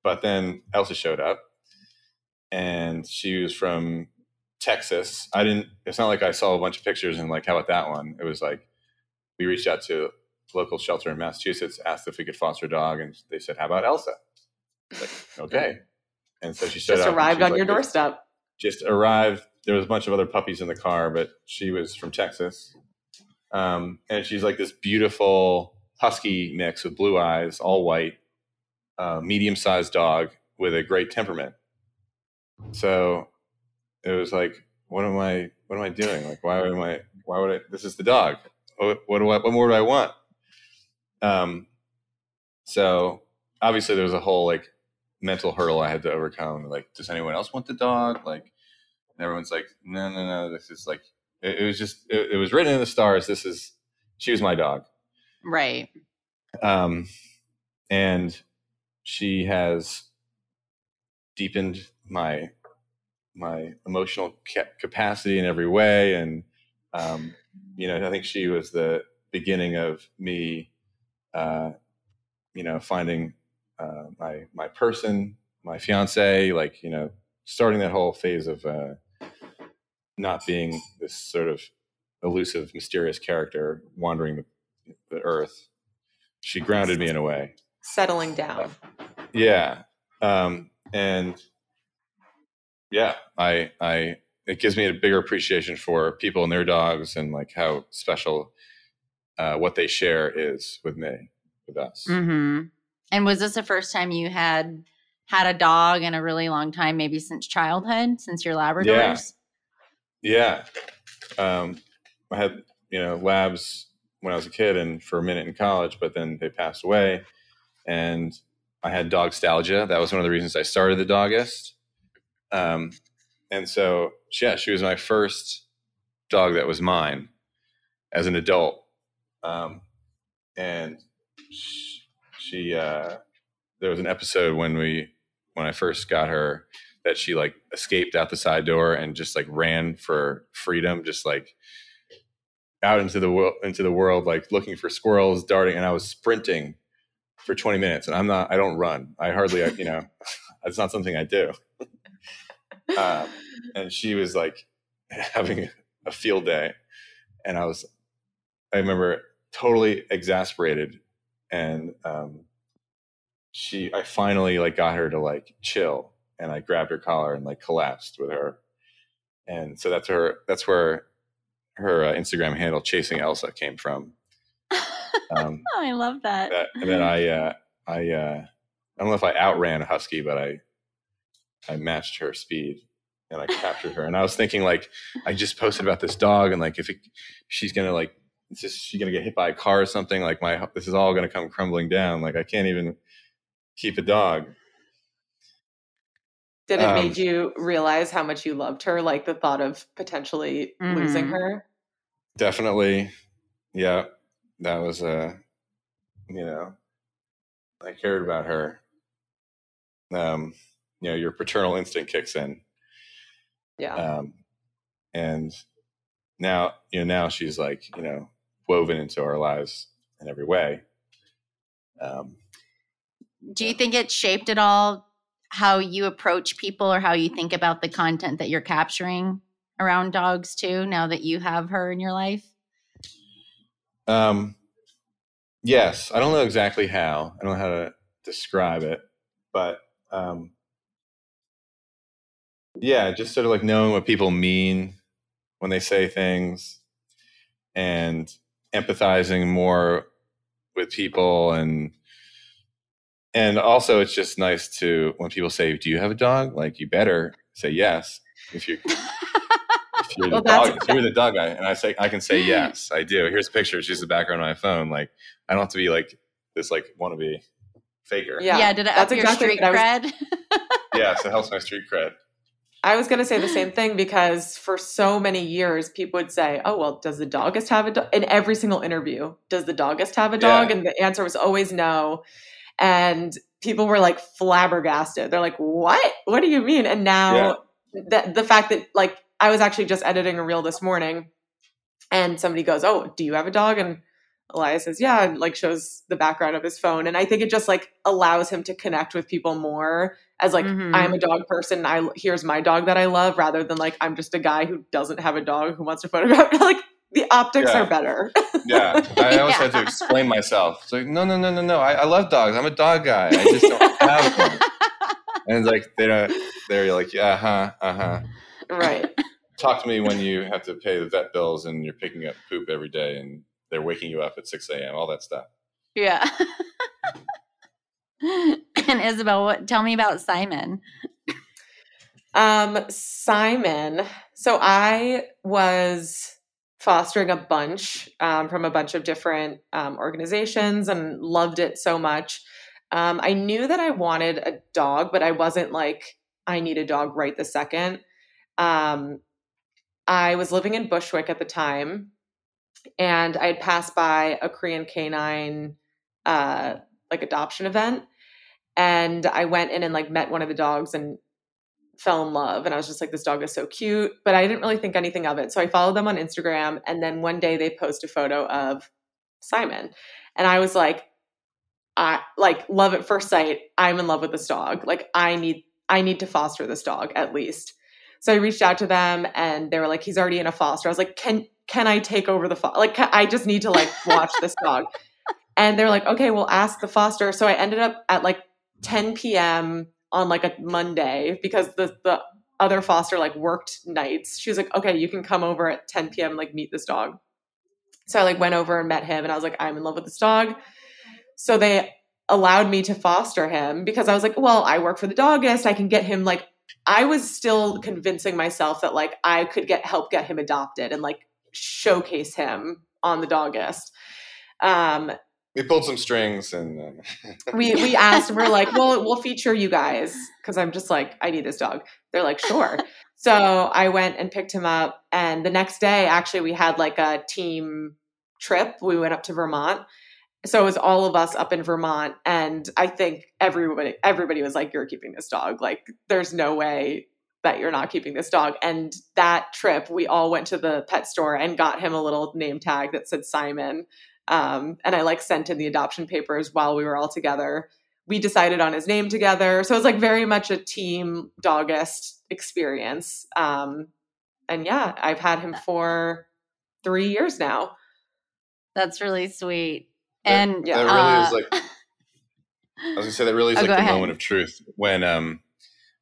C: but then Elsa showed up, and she was from Texas. I didn't. It's not like I saw a bunch of pictures and like, how about that one? It was like we reached out to a local shelter in Massachusetts, asked if we could foster a dog, and they said, "How about Elsa?" Like, okay. And so she showed
B: Just arrived on your
C: like this-
B: doorstep.
C: just arrived. There was a bunch of other puppies in the car, but she was from Texas. Um, and she's like this beautiful husky mix with blue eyes, all white, uh, medium sized dog with a great temperament. So it was like, what am I, what am I doing? Like, why am I, why would I, this is the dog. What, what do I, what more do I want? Um, so obviously there was a whole like mental hurdle I had to overcome. Like, does anyone else want the dog? Like, and everyone's like, no, no, no. This is like, it, it was just, it, it was written in the stars. This is, she was my dog.
A: Right.
C: Um, and she has deepened my, my emotional ca- capacity in every way. And, um, you know, I think she was the beginning of me, uh, you know, finding uh, my my person, my fiance, like you know, starting that whole phase of uh, not being this sort of elusive, mysterious character wandering the, the earth. She grounded me in a way.
B: Settling down.
C: Yeah, um, and yeah, I I it gives me a bigger appreciation for people and their dogs and like how special uh, what they share is with me, with us.
A: hmm And was this the first time you had had a dog in a really long time, maybe since childhood, since your Labradors?
C: Yeah. Um, I had, you know, labs when I was a kid and for a minute in college, but then they passed away. And I had dog nostalgia. That was one of the reasons I started the Dogist. Um, and so, yeah, she was my first dog that was mine as an adult. Um, and she, she uh, there was an episode when we, when I first got her, that she like escaped out the side door and just like ran for freedom, just like out into the world, into the world, like looking for squirrels, darting, and I was sprinting for 20 minutes. And I'm not, I don't run. I hardly, you know, it's not something I do. Um, and she was like having a field day, and I was, I remember totally exasperated, and um, she, I finally like got her to like chill and I grabbed her collar and like collapsed with her. And so that's her. That's where her uh, Instagram handle "Chasing Elsa" came from. Um,
A: Oh, I love that.
C: that, and then I, uh, I, uh, I don't know if I outran a husky, but I, I matched her speed and I captured her. And I was thinking like, I just posted about this dog and like if it, she's gonna like, is this she gonna get hit by a car or something? Like my this is all gonna come crumbling down. Like I can't even keep a dog.
B: Did it um, make you realize how much you loved her? Like the thought of potentially mm-hmm. losing her?
C: Definitely. Yeah. That was a, uh, you know, I cared about her. Um, you know, your paternal instinct kicks in.
B: Yeah.
C: Um, and now, you know, now she's like, you know, woven into our lives in every way. Um,
A: Do you think it shaped at all how you approach people or how you think about the content that you're capturing around dogs too, now that you have her in your life?
C: Um, yes, I don't know exactly how. I don't know how to describe it, but um, yeah, just sort of like knowing what people mean when they say things and empathizing more with people and and also it's just nice to when people say do you have a dog? Like you better say yes if you if you're the well, dog if you're the dog guy. And i say i can say yes i do. Here's a picture it's just the background on my phone. Like i don't have to be like this like wannabe faker.
A: Yeah, yeah did it that's up exactly your street cred was,
C: yeah so it helps my street cred
B: I was going to say the same thing because for so many years, people would say, Oh, well, does the Dogist have a dog? In every single interview, does the Dogist have a dog? Yeah. And the answer was always no. And people were like flabbergasted. They're like, What? What do you mean? And now yeah. the, the fact that, like, I was actually just editing a reel this morning and somebody goes, Oh, do you have a dog? And Elias says, Yeah, and like shows the background of his phone. And I think it just like allows him to connect with people more as like mm-hmm. I'm a dog person. I here's my dog that I love, rather than like I'm just a guy who doesn't have a dog who wants to photograph. like the optics yeah. are better.
C: yeah, I always had to explain myself. It's like no, no, no, no, no. I, I love dogs. I'm a dog guy. I just don't have one. And it's like they don't. They're like, yeah, uh huh, uh huh.
B: Right.
C: Talk to me when you have to pay the vet bills and you're picking up poop every day and they're waking you up at 6 a.m. All that stuff.
A: Yeah. and Isabel, what tell me about Simon.
B: Um, Simon. So I was fostering a bunch um, from a bunch of different um, organizations and loved it so much. Um, I knew that I wanted a dog, but I wasn't like, I need a dog right the second. Um, I was living in Bushwick at the time, and I had passed by a Korean canine uh, like adoption event and I went in and like met one of the dogs and fell in love and I was just like this dog is so cute but I didn't really think anything of it. So I followed them on Instagram and then one day they post a photo of Simon and I was like I like love at first sight I'm in love with this dog. Like I need I need to foster this dog at least. So I reached out to them and they were like he's already in a foster. I was like can can I take over the fo- like can, I just need to like watch this dog and they're like okay we'll ask the foster so I ended up at like 10 p.m. on like a Monday because the the other foster like worked nights. She was like, "Okay, you can come over at 10 p.m. and like meet this dog." So I like went over and met him and I was like, "I'm in love with this dog." So they allowed me to foster him because I was like, "Well, I work for the Dogist. I can get him like I was still convincing myself that like I could get help get him adopted and like showcase him on the Dogist. Um,
C: we pulled some strings and
B: uh, we we asked we're like well we'll feature you guys. Because i'm just like i need this dog. They're like sure. So i went and picked him up and the next day actually we had like a team trip. We went up to vermont. So it was all of us up in vermont and i think everybody everybody was like you're keeping this dog. Like there's no way that you're not keeping this dog and that trip we all went to the pet store and got him a little name tag that said simon um, and I like sent in the adoption papers while we were all together. We decided on his name together. So it was like very much a team Dogist experience. Um, and yeah, I've had him for three years now.
A: That's really sweet. And
C: yeah, that really uh, is like, I was gonna say that really is oh, like the ahead. moment of truth when, um,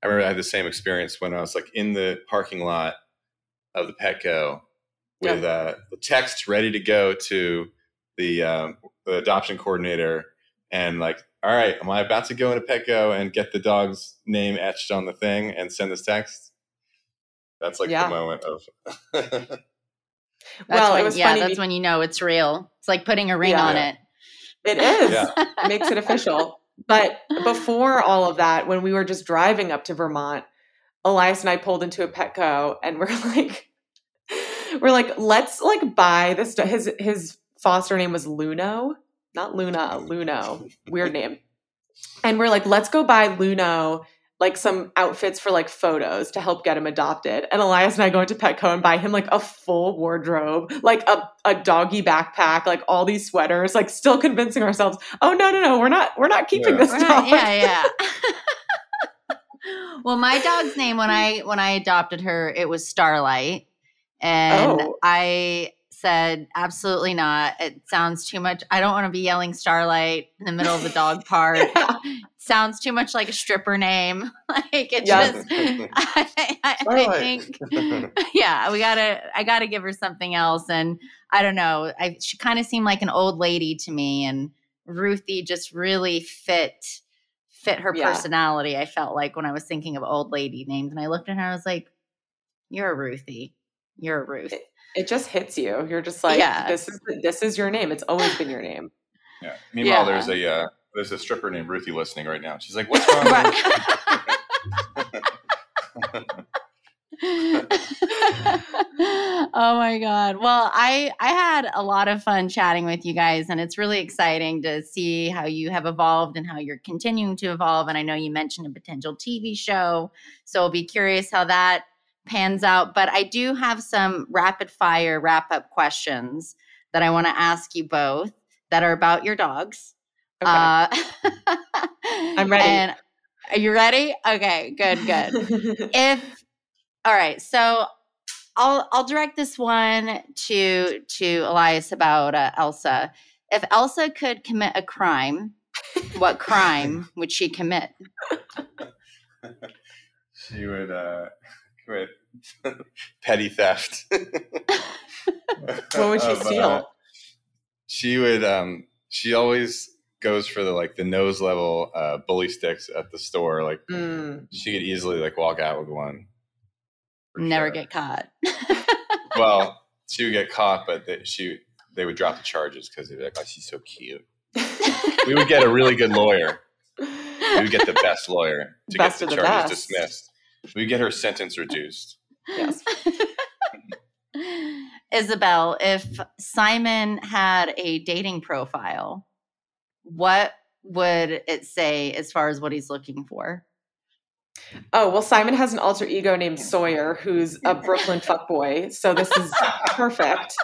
C: I remember I had the same experience when I was like in the parking lot of the Petco with uh, the text ready to go to the, um, the adoption coordinator and like all right, am I about to go into Petco and get the dog's name etched on the thing and send this text? That's like
B: Yeah.
C: the moment of.
A: That's
B: well,
A: when,
B: it was
A: yeah,
B: funny.
A: that's
B: be-
A: when you know it's real. It's like putting a ring
B: Yeah.
A: on
C: Yeah.
A: it.
B: it is.
C: Yeah.
B: It makes it official. But before all of that, when we were just driving up to Vermont, Elias and I pulled into a Petco and we're like, we're like, let's like buy this. His his foster name was Luno, not Luna, Luno. Weird name. And we're like, let's go buy Luno like some outfits for like photos to help get him adopted. And Elias and I go into Petco and buy him like a full wardrobe, like a, a doggy backpack, like all these sweaters, like still convincing ourselves, oh no, no, no, we're not we're not keeping
C: Yeah.
B: this
A: We're
B: dog.
A: not- yeah, yeah. well, my dog's name when I when I adopted her, it was Starlight, and
B: Oh.
A: I said absolutely not. It sounds too much. I don't want to be yelling Starlight in the middle of the dog park. Sounds too much like a stripper name. like it
B: Yeah.
A: just. I, I, I think yeah, we gotta. I gotta give her something else, and I don't know. I she kind of seemed like an old lady to me, and Ruthie just really fit fit her
B: Yeah.
A: personality. I felt like when I was thinking of old lady names, and I looked at her, I was like, "You're a Ruthie. You're a Ruth."
B: It just hits you. You're just like,
A: Yeah.
B: this is this is your name. It's always been your name.
C: yeah. Meanwhile,
A: Yeah.
C: there's a uh, there's a stripper named Ruthie listening right now. She's like, "What's wrong?"
A: oh my god. Well, I I had a lot of fun chatting with you guys and it's really exciting to see how you have evolved and how you're continuing to evolve and I know you mentioned a potential TV show. So I'll be curious how that pans out, but I do have some rapid fire wrap up questions that I want to ask you both that are about your dogs.
B: Okay.
A: Uh,
B: I'm ready.
A: And are you ready? Okay, good, good if all right so i'll i'll direct this one to to elias about uh, elsa if elsa could commit a crime what crime would she commit
C: she would uh, commit petty theft.
B: what would she
C: uh,
B: steal?
C: she would. Um, she always goes for the like the nose level uh, bully sticks at the store. Like
B: Mm.
C: she could easily like walk out with one.
A: never
C: sure.
A: get caught
C: Well, she would get caught, but they, she they would drop the charges because they'd be like, "Oh, she's so cute." We would get a really good lawyer. We would get the best lawyer to
B: Best
C: get the
B: the
C: charges
B: best.
C: dismissed. We get her sentence reduced.
B: yes.
A: isabel if simon had a dating profile what would it say as far as what he's looking for
B: Oh well, Simon has an alter ego named Sawyer, who's a Brooklyn fuckboy. So this is perfect.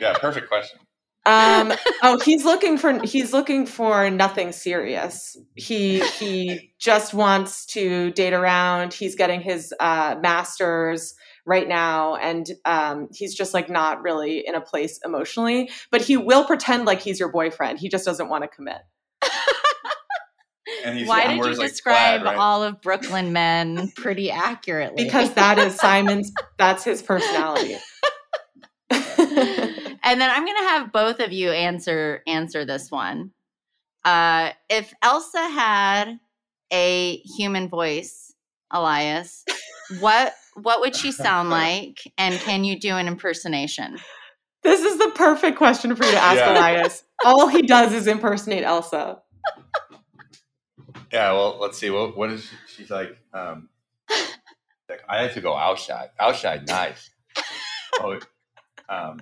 C: Yeah, perfect question.
B: Um, oh, he's looking for he's looking for nothing serious. He he just wants to date around. He's getting his uh, masters right now, and um, he's just like not really in a place emotionally. But he will pretend like he's your boyfriend. He just doesn't want to commit.
C: And he's,
A: Why did you
C: wears, like,
A: describe
C: plaid, right?
A: all of Brooklyn men pretty accurately?
B: because that is Simon's. That's his personality.
A: and then I'm gonna have both of you answer answer this one. Uh, if Elsa had a human voice, Elias, what what would she sound like? And can you do an impersonation?
B: This is the perfect question for you to ask
C: Yeah.
B: Elias. All he does is impersonate Elsa.
C: Yeah, well, let's see. What what is she? She's like, um, like I like to go outside. Outside nice. Oh, um,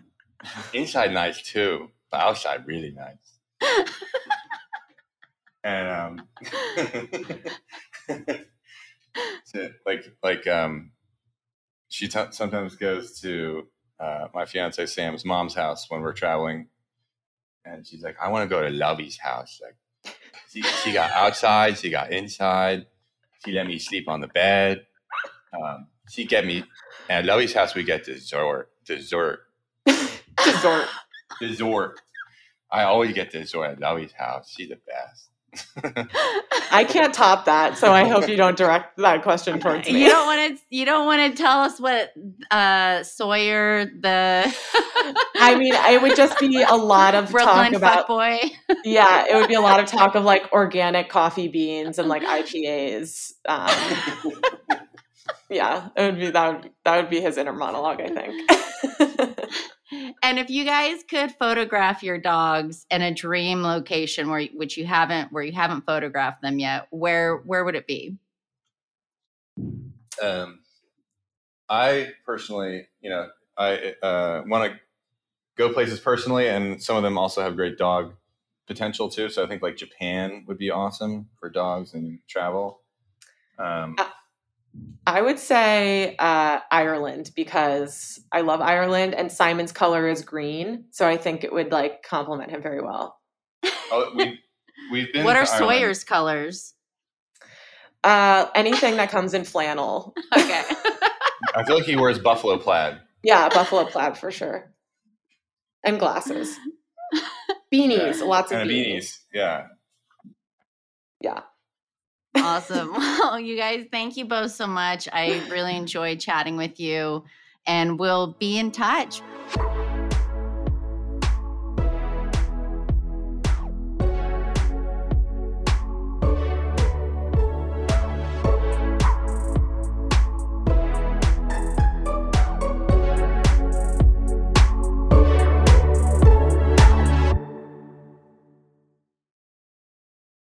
C: inside nice too, but outside really nice. and um, like like um, she t- sometimes goes to uh, my fiance Sam's mom's house when we're traveling, and she's like, I want to go to Lovey's house. Like, she, she got outside, she got inside. She let me sleep on the bed. Um, she get me at Lovey's house. We get dessert, dessert,
B: Dessert.
C: dessert. I always get dessert at Lovey's house. She's the best.
B: I can't top that, so I hope you don't direct that question towards me.
A: You don't want to. You don't want to tell us what uh, Sawyer the.
B: I mean, it would just be a lot of
A: Brooklyn
B: talk about.
A: boy.
B: Yeah, it would be a lot of talk of like organic coffee beans and like IPAs. Um, yeah, it would be that. Would, that would be his inner monologue, I think.
A: And if you guys could photograph your dogs in a dream location where which you haven't where you haven't photographed them yet, where where would it be?
C: Um, I personally, you know, I uh, want to go places personally, and some of them also have great dog potential too. So I think like Japan would be awesome for dogs and travel. Um,
B: Uh, I would say uh, Ireland because I love Ireland and Simon's color is green, so I think it would like complement him very well.
C: oh, we we've been.
A: What are
C: Ireland.
A: Sawyer's colors?
B: Uh, anything that comes in flannel,
A: Okay.
C: I feel like he wears buffalo plaid.
B: yeah, buffalo plaid for sure, and glasses, beanies,
C: Yeah,
B: lots of
C: and
B: beanies.
C: beanies. Yeah.
B: Yeah,
A: awesome. Well, you guys, thank you both so much. I really enjoyed chatting with you and we'll be in touch.